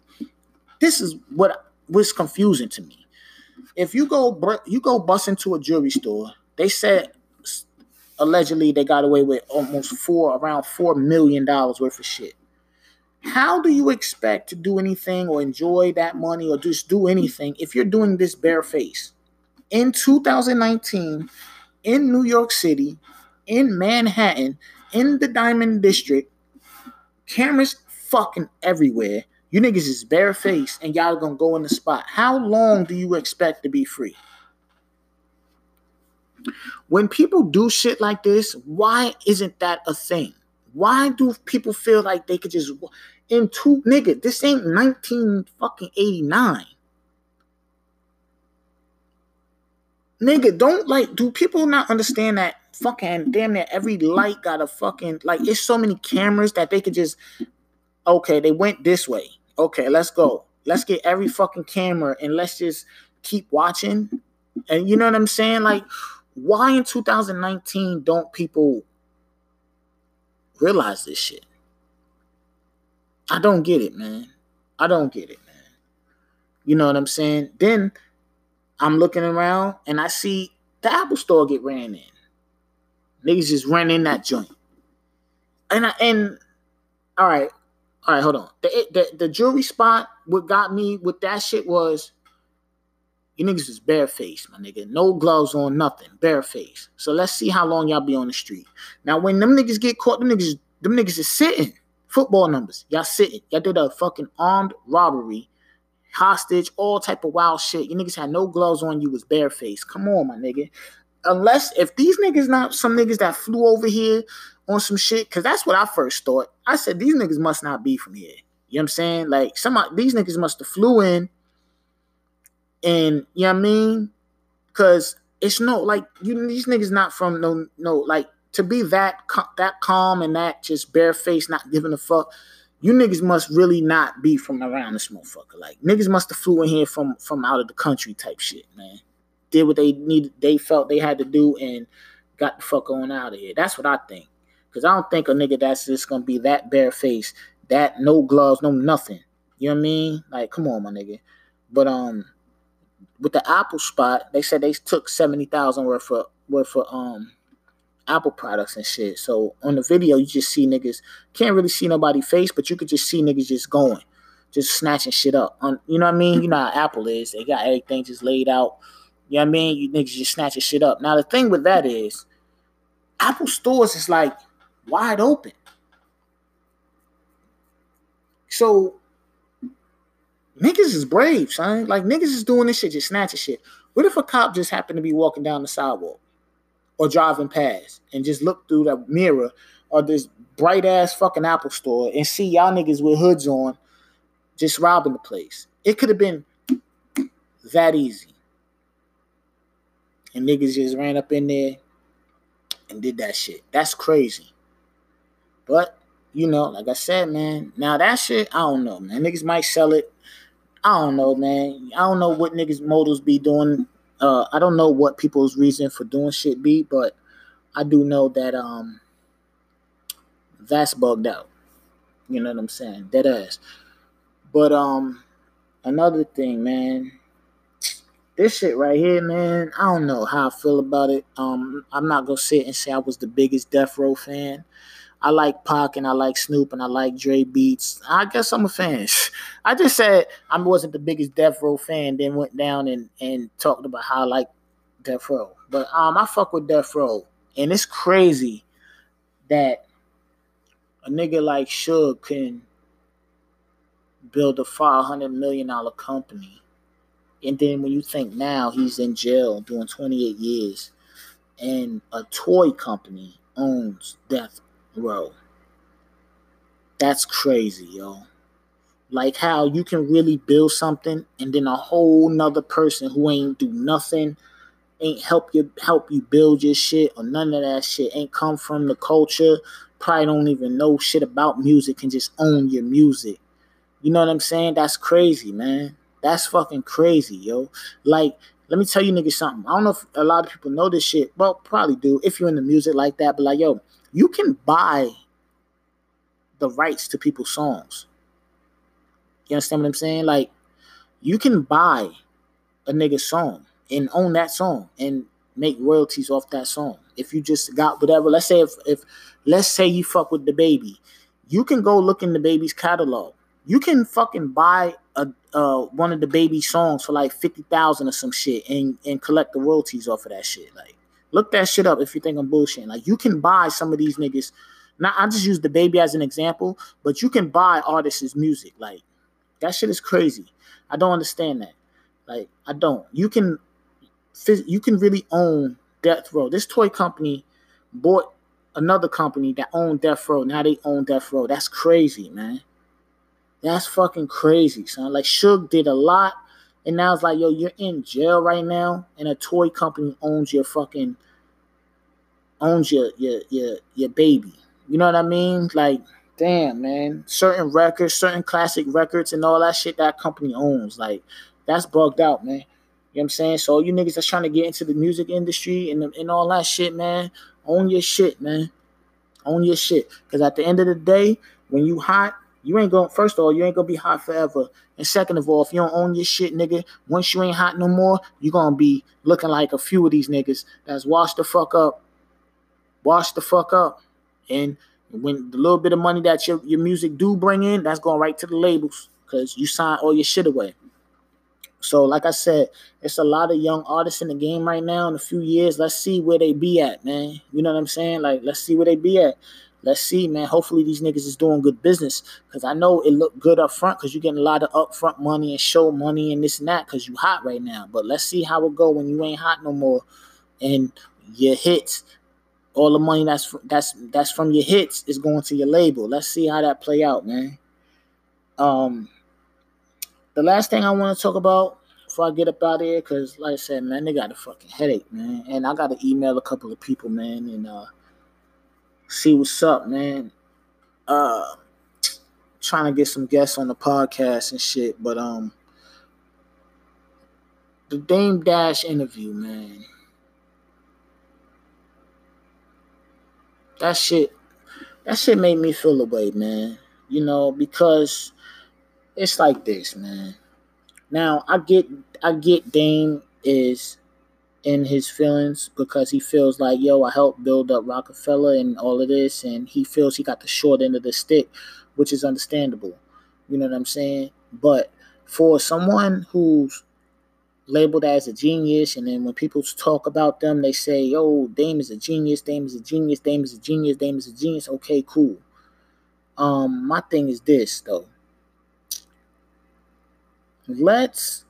This is what was confusing to me. If you go you go bust into a jewelry store, they said allegedly they got away with almost four around four million dollars worth of shit. How do you expect to do anything or enjoy that money or just do anything if you're doing this bare face? In 2019, in New York City, in Manhattan, in the Diamond District, cameras fucking everywhere. You niggas is barefaced and y'all gonna go in the spot. How long do you expect to be free? When people do shit like this, why isn't that a thing? Why do people feel like they could just in two nigga? This ain't 19 fucking 89. Nigga, don't like do people not understand that fucking damn near every light got a fucking like it's so many cameras that they could just okay, they went this way. Okay, let's go. Let's get every fucking camera and let's just keep watching. And you know what I'm saying? Like why in 2019 don't people realize this shit? I don't get it, man. I don't get it, man. You know what I'm saying? Then I'm looking around and I see the Apple store get ran in. Niggas just ran in that joint. And I and all right, all right, hold on. The, the the jewelry spot, what got me with that shit was you niggas is bareface, my nigga. No gloves on, nothing. Bareface. So let's see how long y'all be on the street. Now, when them niggas get caught, them niggas, them niggas is sitting. Football numbers. Y'all sitting. Y'all did a fucking armed robbery, hostage, all type of wild shit. You niggas had no gloves on. You was bareface. Come on, my nigga. Unless if these niggas not some niggas that flew over here on some shit, because that's what I first thought. I said these niggas must not be from here. You know what I'm saying? Like some these niggas must have flew in and you know what I mean? Cause it's no like you these niggas not from no no like to be that that calm and that just barefaced, not giving a fuck. You niggas must really not be from around this motherfucker. Like niggas must have flew in here from from out of the country type shit, man. Did what they needed, they felt they had to do, and got the fuck on out of here. That's what I think. Cause I don't think a nigga that's just gonna be that barefaced, that no gloves, no nothing. You know what I mean? Like, come on, my nigga. But um, with the Apple spot, they said they took seventy thousand worth of worth of um Apple products and shit. So on the video, you just see niggas can't really see nobody face, but you could just see niggas just going, just snatching shit up. On you know what I mean? You know how Apple is. They got everything just laid out. You know what I mean? You niggas just snatching shit up. Now the thing with that is, Apple stores is like wide open. So niggas is brave, son. Like niggas is doing this shit, just snatching shit. What if a cop just happened to be walking down the sidewalk or driving past and just look through the mirror or this bright ass fucking Apple store and see y'all niggas with hoods on just robbing the place? It could have been that easy. And niggas just ran up in there and did that shit. That's crazy. But, you know, like I said, man, now that shit, I don't know, man. Niggas might sell it I don't know, man. I don't know what niggas' motives be doing. Uh, I don't know what people's reason for doing shit be, but I do know that um that's bugged out. You know what I'm saying? Dead ass. But um another thing, man. This shit right here, man, I don't know how I feel about it. Um, I'm not gonna sit and say I was the biggest Death Row fan. I like Pac and I like Snoop and I like Dre beats. I guess I'm a fan. I just said I wasn't the biggest Death Row fan, then went down and, and talked about how I like Death Row. But um, I fuck with Death Row, and it's crazy that a nigga like Suge can build a five hundred million dollar company, and then when you think now he's in jail doing twenty eight years, and a toy company owns Death Row. That's crazy, yo. Like how you can really build something and then a whole nother person who ain't do nothing, ain't help you help you build your shit or none of that shit, ain't come from the culture, probably don't even know shit about music, and just own your music. You know what I'm saying? That's crazy, man. That's fucking crazy, yo. Like, let me tell you niggas something. I don't know if a lot of people know this shit. Well, probably do if you're in the music like that. But like, yo, you can buy the rights to people's songs. You understand what I'm saying? Like, you can buy a nigga's song and own that song and make royalties off that song. If you just got whatever, let's say if if let's say you fuck with DaBaby, you can go look in DaBaby's catalog. You can fucking buy a uh one of DaBaby songs for like fifty thousand or some shit and and collect the royalties off of that shit. Like, look that shit up if you think I'm bullshitting. Like, you can buy some of these niggas. Now I just use DaBaby as an example, but you can buy artists' music. Like, that shit is crazy. I don't understand that. Like, I don't. You can you can really own Death Row. This toy company bought another company that owned Death Row. Now they own Death Row. That's crazy, man. That's fucking crazy, son. Like Suge did a lot, and now it's like, yo, you're in jail right now, and a toy company owns your fucking owns your your your your baby. You know what I mean? Like, damn, man. Certain records, certain classic records, and all that shit that company owns. Like, that's bugged out, man. You know what I'm saying? So you niggas that's trying to get into the music industry and, and all that shit, man, own your shit, man. Own your shit. Cause at the end of the day, when you hot, you ain't going first of all, you ain't gonna be hot forever. And second of all, if you don't own your shit, nigga, once you ain't hot no more, you gonna be looking like a few of these niggas that's washed the fuck up. Wash the fuck up. And when the little bit of money that your, your music do bring in, that's going right to the labels. Cause you sign all your shit away. So, like I said, it's a lot of young artists in the game right now. In a few years, let's see where they be at, man. You know what I'm saying? Like, let's see where they be at. Let's see, man. Hopefully, these niggas is doing good business because I know it looked good up front because you're getting a lot of upfront money and show money and this and that because you hot right now. But let's see how it go when you ain't hot no more and your hits, all the money that's that's that's from your hits is going to your label. Let's see how that play out, man. Um, the last thing I want to talk about before I get up out of here, because like I said, man, they got a fucking headache, man. And I got to email a couple of people, man, and uh see what's up, man. Uh trying to get some guests on the podcast and shit, but um the Dame Dash interview, man. That shit that shit made me feel away, man. You know, because it's like this, man. Now I get I get Dame is in his feelings because he feels like, yo, I helped build up Roc-A-Fella and all of this, and he feels he got the short end of the stick, which is understandable. You know what I'm saying? But for someone who's labeled as a genius, and then when people talk about them, they say, yo, Dame is a genius, Dame is a genius, Dame is a genius, Dame is a genius. Okay, cool. Um, my thing is this though let's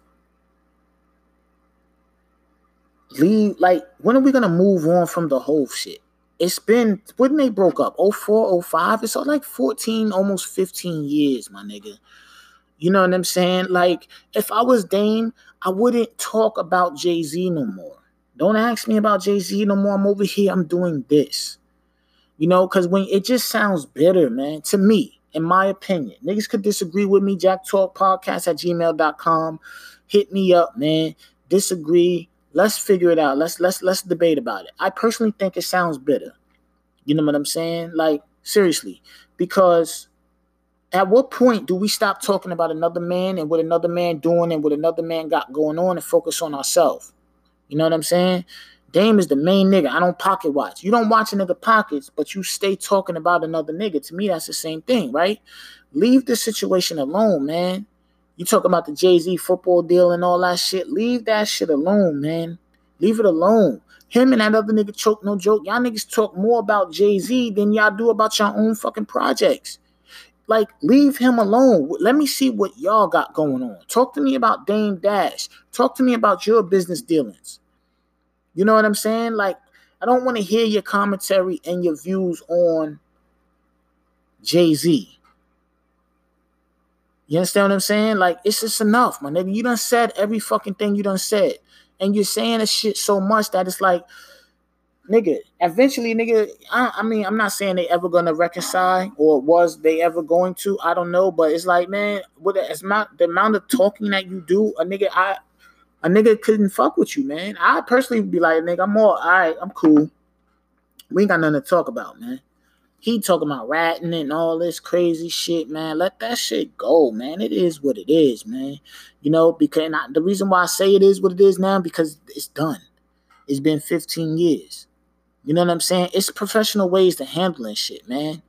leave like when are we gonna move on from the whole shit? It's been when they broke up, 04, 05, it's like 14, almost 15 years, my nigga. You know what I'm saying? Like, if I was Dame, I wouldn't talk about Jay-Z no more. Don't ask me about Jay-Z no more. I'm over here, I'm doing this. You know, because when it just sounds bitter, man, to me in my opinion. Niggas could disagree with me. Jack Talk Podcast at gmail.com. Hit me up, man. Disagree. Let's figure it out. Let's let's let's debate about it. I personally think it sounds bitter. You know what I'm saying? Like, seriously. Because at what point do we stop talking about another man and what another man doing and what another man got going on and focus on ourselves? You know what I'm saying? Dame is the main nigga. I don't pocket watch. You don't watch a nigga pockets, but you stay talking about another nigga. To me, that's the same thing, right? Leave the situation alone, man. You talk about the Jay Z football deal and all that shit. Leave that shit alone, man. Leave it alone. Him and that other nigga choke no joke. Y'all niggas talk more about Jay Z than y'all do about your own fucking projects. Like, leave him alone. Let me see what y'all got going on. Talk to me about Dame Dash. Talk to me about your business dealings. You know what I'm saying? Like, I don't want to hear your commentary and your views on Jay Z. You understand what I'm saying? Like, it's just enough, my nigga. You done said every fucking thing you done said. And you're saying this shit so much that it's like, nigga, eventually, nigga, I, I, mean, I'm not saying they ever gonna reconcile or was they ever going to. I don't know, but it's like, man, with the amount the amount of talking that you do, a nigga, I a nigga couldn't fuck with you, man. I personally would be like, nigga, I'm all, all right, I'm cool. We ain't got nothing to talk about, man. He talking about ratting and all this crazy shit, man. Let that shit go, man. It is what it is, man. You know, because I, the reason why I say it is what it is now because it's done. It's been 15 years. You know what I'm saying? It's professional ways to handling shit, man.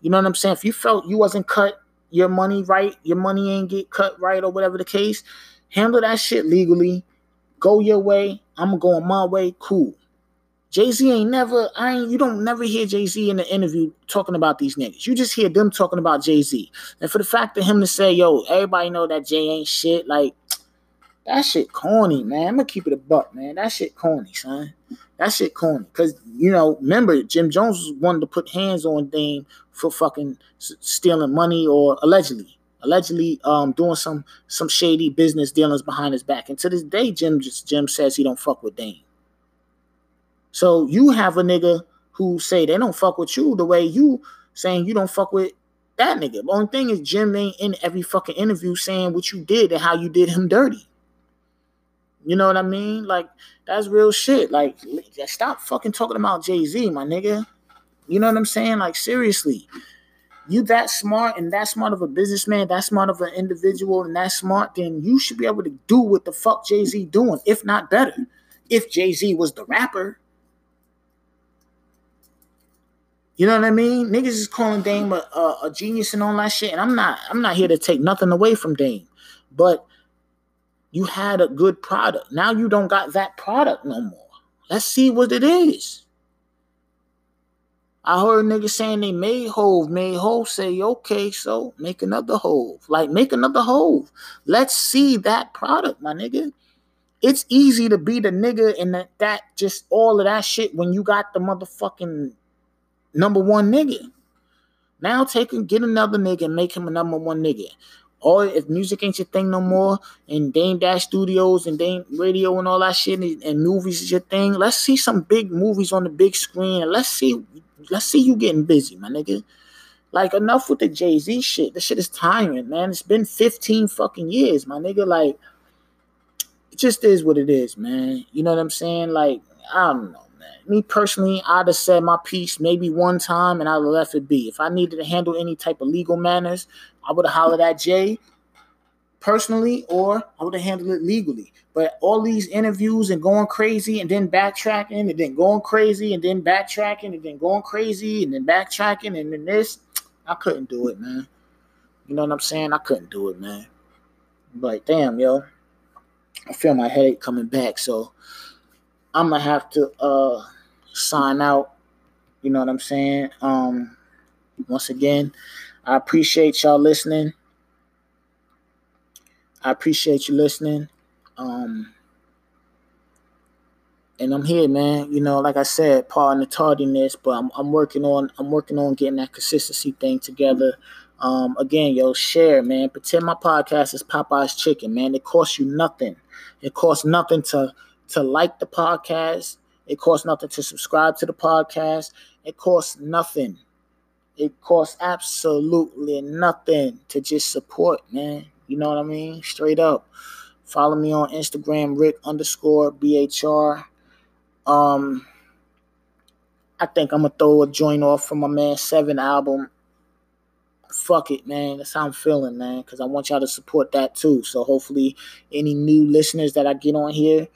You know what I'm saying? If you felt you wasn't cut your money right, your money ain't get cut right, or whatever the case, handle that shit legally. Go your way. I'm going my way. Cool. Jay Z ain't never. I ain't. You don't never hear Jay Z in the interview talking about these niggas. You just hear them talking about Jay Z. And for the fact of him to say, "Yo, everybody know that Jay ain't shit," like that shit corny, man. I'm gonna keep it a buck, man. That shit corny, son. That shit corny. Cause you know, remember Jim Jones was one to put hands on Dame for fucking stealing money or allegedly, allegedly um doing some some shady business dealings behind his back. And to this day, Jim just Jim says he don't fuck with Dame. So you have a nigga who say they don't fuck with you the way you saying you don't fuck with that nigga. The only thing is Jim ain't in every fucking interview saying what you did and how you did him dirty. You know what I mean? Like that's real shit. Like stop fucking talking about Jay Z, my nigga. You know what I'm saying? Like seriously, you that smart and that smart of a businessman, that smart of an individual, and that smart, then you should be able to do what the fuck Jay Z doing, if not better. If Jay Z was the rapper. You know what I mean? Niggas is calling Dame a, a, a, genius and all that shit, and I'm not. I'm not here to take nothing away from Dame, but you had a good product. Now you don't got that product no more. Let's see what it is. I heard niggas saying they made Hove, made Hove say, okay, so make another Hove. Like, make another Hove. Let's see that product, my nigga. It's easy to be the nigga and that, that just all of that shit when you got the motherfucking number one nigga. Now take and get another nigga and make him a number one nigga or if music ain't your thing no more, and Dame Dash Studios and Dame Radio and all that shit, and, and, movies is your thing, let's see some big movies on the big screen, and let's see, let's see you getting busy, my nigga. Like enough with the Jay Z shit. The shit is tiring, man. It's been 15 fucking years, my nigga. Like, it just is what it is, man. You know what I'm saying? Like, I don't know me personally, I'd have said my piece maybe one time and I'd have left it be. If I needed to handle any type of legal manners, I would have hollered at Jay personally or I would have handled it legally. But all these interviews and going crazy and then backtracking and then going crazy and then backtracking and then going crazy and then backtracking and then this, I couldn't do it, man. You know what I'm saying? I couldn't do it, man. But damn, yo. I feel my headache coming back, so I'm gonna have to uh sign out. You know what I'm saying? Um once again, I appreciate y'all listening. I appreciate you listening. Um, and I'm here, man. You know, like I said, pardon the tardiness, but I'm, I'm working on I'm working on getting that consistency thing together. Um, again, yo, share, man. Pretend my podcast is Popeye's Chicken, man. It costs you nothing. It costs nothing to to like the podcast. It costs nothing to subscribe to the podcast. It costs nothing it costs absolutely nothing to just support, man. You know what I mean? Straight up. Follow me on Instagram, Rick underscore BHR. Um, I think I'm gonna throw a joint off from my man Seven album. Fuck it, man. That's how I'm feeling, man. Cause I want y'all to support that too. So hopefully, any new listeners that I get on here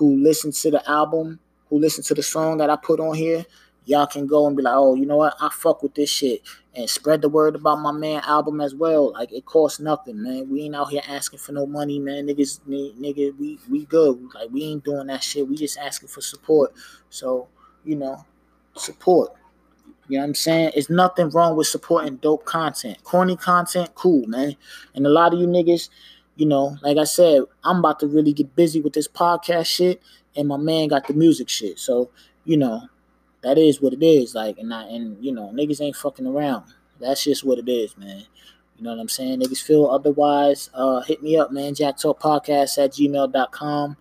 who listen to the album, who listen to the song that I put on here, y'all can go and be like, oh, you know what? I fuck with this shit and spread the word about my man album as well. Like it costs nothing, man. We ain't out here asking for no money, man. Niggas, nigga, we we good. Like we ain't doing that shit. We just asking for support. So you know, support. You know what I'm saying? It's nothing wrong with supporting dope content. Corny content, cool, man. And a lot of you niggas, you know, like I said, I'm about to really get busy with this podcast shit, and my man got the music shit. So, you know, that is what it is. Like, and I, and you know, niggas ain't fucking around. That's just what it is, man. You know what I'm saying? Niggas feel otherwise. Uh, hit me up, man. Jack Talk Podcast at gmail.com.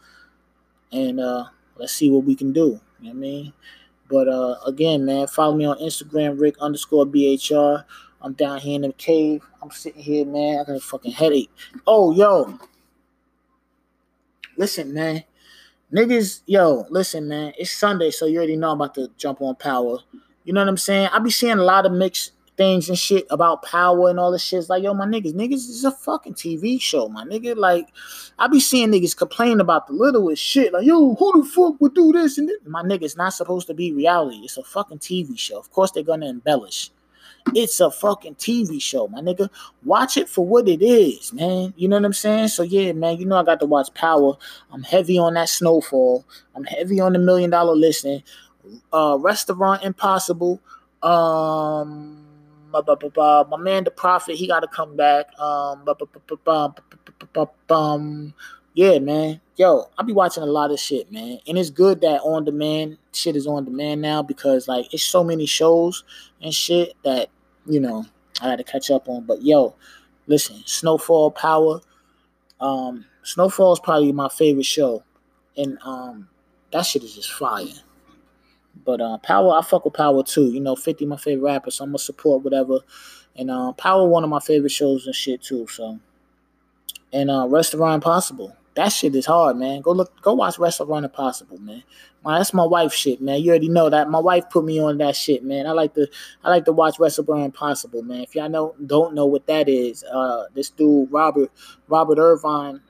And uh, let's see what we can do. You know what I mean? But uh, again, man, follow me on Instagram, Rick underscore BHR. I'm down here in the cave. I'm sitting here, man. I got a fucking headache. Oh, yo. Listen, man. Niggas, yo, listen, man. It's Sunday, so you already know I'm about to jump on power. You know what I'm saying? I be seeing a lot of mixed things and shit about power and all this shit. It's like, yo, my niggas, niggas is a fucking TV show, my nigga. Like, I be seeing niggas complain about the littlest shit. Like, yo, who the fuck would do this and this? My nigga, it's not supposed to be reality. It's a fucking TV show. Of course, they're gonna embellish. It's a fucking TV show, my nigga. Watch it for what it is, man. You know what I'm saying? So yeah, man, you know I got to watch Power. I'm heavy on that snowfall. I'm heavy on the million dollar listing. Uh Restaurant Impossible. Um my, my man the Profit he got to come back um yeah man yo i be watching a lot of shit man and it's good that on demand shit is on demand now because like it's so many shows and shit that you know i had to catch up on but yo listen snowfall power um snowfall is probably my favorite show and um that shit is just fire but uh, Power, I fuck with Power too. You know, 50 my favorite rapper, so I'm gonna support whatever. And uh, Power, one of my favorite shows and shit too. So, and uh, Restaurant Impossible. That shit is hard, man. Go look, go watch Restaurant Impossible, man. That's my wife shit, man. You already know that. My wife put me on that shit, man. I like to, I like to watch Restaurant Impossible, man. If y'all know, don't know what that is, uh, this dude Robert, Robert Irvine,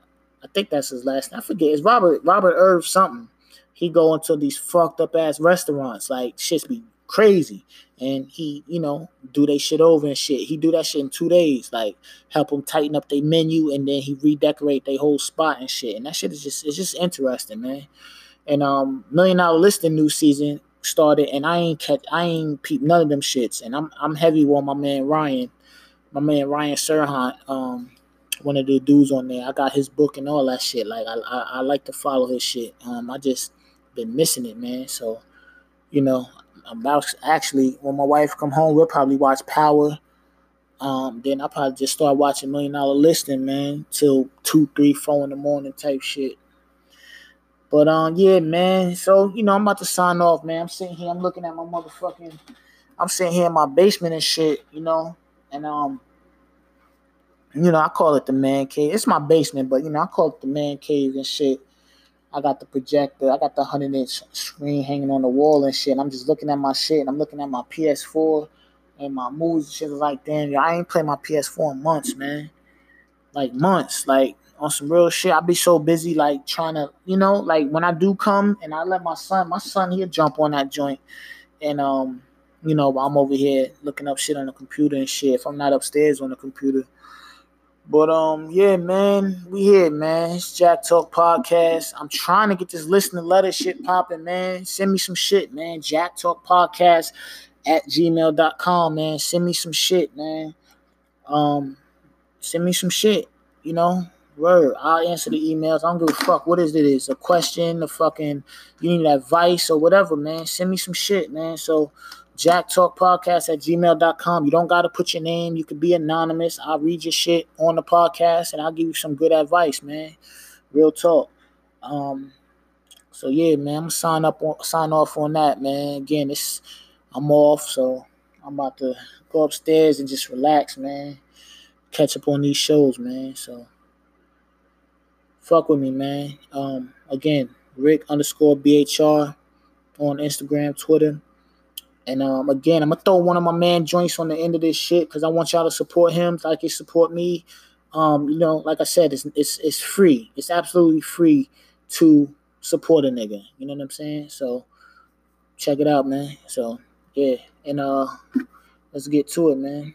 I think that's his last. name. I forget. It's Robert, Robert Irv something he go into these fucked up ass restaurants, like shit's be crazy, and he, you know, do they shit over and shit. He do that shit in two days, like help them tighten up their menu, and then he redecorate their whole spot and shit. And that shit is just, it's just interesting, man. And um, Million Dollar Listing new season started, and I ain't catch, I ain't peep none of them shits, and I'm I'm heavy with my man Ryan, my man Ryan Serhant, um, one of the dudes on there. I got his book and all that shit. Like I, I, I like to follow his shit. Um, I just been missing it, man. So, you know, I'm about actually when my wife come home, we'll probably watch Power. Um, then I probably just start watching Million Dollar Listing, man, till two, three, four in the morning type shit. But um, yeah, man. So you know, I'm about to sign off, man. I'm sitting here, I'm looking at my motherfucking, I'm sitting here in my basement and shit, you know, and um, you know, I call it the man cave. It's my basement, but you know, I call it the man cave and shit. I got the projector. I got the 100 inch screen hanging on the wall and shit. And I'm just looking at my shit and I'm looking at my PS4 and my moves and shit. Like, damn, I ain't played my PS4 in months, man. Like, months. Like, on some real shit. I be so busy, like, trying to, you know, like, when I do come and I let my son, my son, he'll jump on that joint. And, um, you know, I'm over here looking up shit on the computer and shit. If I'm not upstairs on the computer, but um, yeah, man, we here, man. It's Jack Talk Podcast. I'm trying to get this listener letter shit popping, man. Send me some shit, man. Jack Talk Podcast at gmail.com, man. Send me some shit, man. Um, send me some shit, you know. Word. I'll answer the emails. I don't give a fuck what is it is. A question, a fucking you need advice or whatever, man. Send me some shit, man. So Jack Talk Podcast at gmail.com. You don't got to put your name. You can be anonymous. I'll read your shit on the podcast and I'll give you some good advice, man. Real talk. Um, so yeah, man, I'm sign up on sign off on that, man. Again, it's I'm off, so I'm about to go upstairs and just relax, man. Catch up on these shows, man. So fuck with me, man. Um, again, Rick underscore BHR on Instagram, Twitter. And um, again, I'm gonna throw one of my man joints on the end of this shit because I want y'all to support him like you support me. Um, you know, like I said, it's it's it's free. It's absolutely free to support a nigga. You know what I'm saying? So check it out, man. So yeah, and uh, let's get to it, man.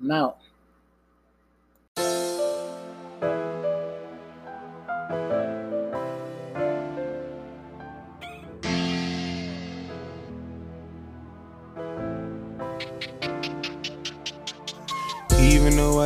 I'm out.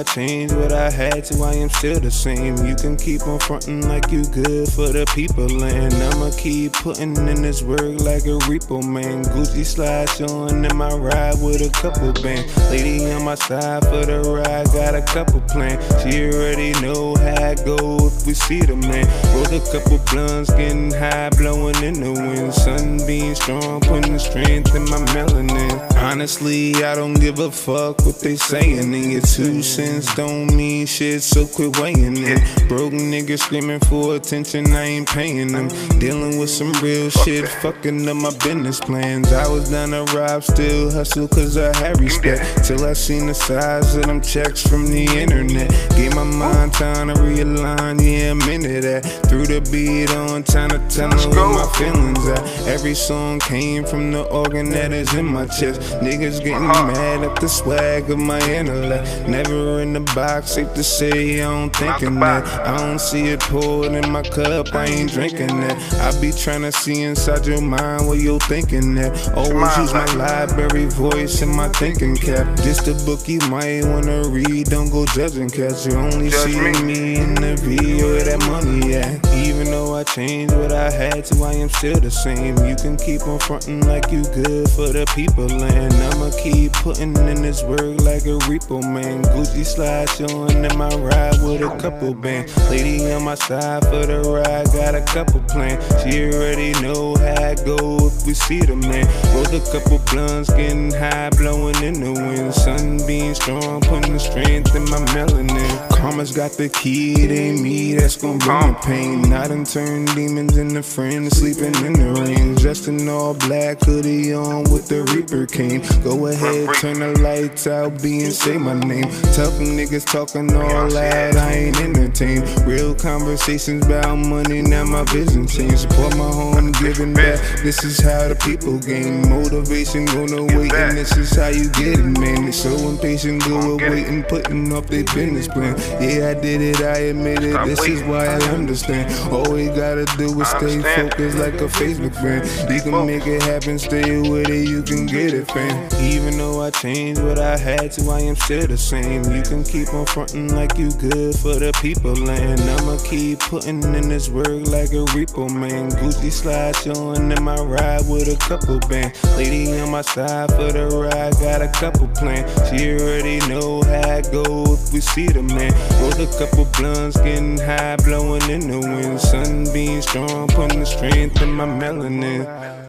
I changed what I had to, I am still the same. You can keep on fronting like you good for the people, and I'ma keep putting in this work like a repo man. Gucci slides on in my ride with a couple bands. Lady on my side for the ride, got a couple plans. She already know how it go if we see the man. Rolled a couple blunts, getting high, blowing in the wind. Sun being strong, putting strength in my melanin. Honestly, I don't give a fuck what they saying. And your two cents don't mean shit, so quit weighing it. Broke niggas screaming for attention, I ain't paying them. Dealing with some real shit, fucking up my business plans. I was down to rob, still hustle, cause I had respect. Till I seen the size of them checks from the internet. Gave my mind time to realign, yeah, I'm into that. Threw the beat on, time to tell them where my feelings at. Every song came from the organ that is in my chest. Niggas getting mad at the swag of my intellect. Never in the box, safe to say I don't thinking that. I don't see it poured in my cup, I ain't drinking that. I be trying to see inside your mind what you're thinking that. Always use my library voice in my thinking cap. Just a book you might wanna read, don't go judging cats. You only see me in the video where that money at. Even though I changed what I had to, I am still the same. You can keep on fronting like you good for the people, and I'ma keep putting in this work like a repo man. Gucci slide showing in my ride with a couple bands. Lady on my side for the ride, got a couple plans. She already know how it go if we see the man. Rolled a couple blunts, getting high, blowing in the wind. Sun being strong, putting the strength in my melanin. Karma's got the key, it ain't me that's gon' bring the pain. I done turned demons into friends, sleeping in the rain. Dressed in all black, hoodie on with the Reaper cane. Go ahead, turn the lights out, be and say my name. Tough niggas talking all loud, I ain't entertained. Real conversations about money, now my vision changed. Support my home, giving back. This is how the people gain motivation. Gonna wait, and this is how you get it, man. They so impatient, go waiting, putting off their business plan. Yeah, I did it, I admit it. This is why I understand. All we gotta do is stay focused like a Facebook fan. You can make it happen, stay with it, you can get it, fam. Even though I changed what I had to, I am still the same. You can keep on fronting like you good for the people, and I'ma keep putting in this work like a repo man. Gucci slide showing in my ride with a couple bands. Lady on my side for the ride, got a couple plans. She already know how it go if we see the man. Rolled a couple blunts, getting high, blowing in the wind. Sun being strong, putting the strength in my melanin.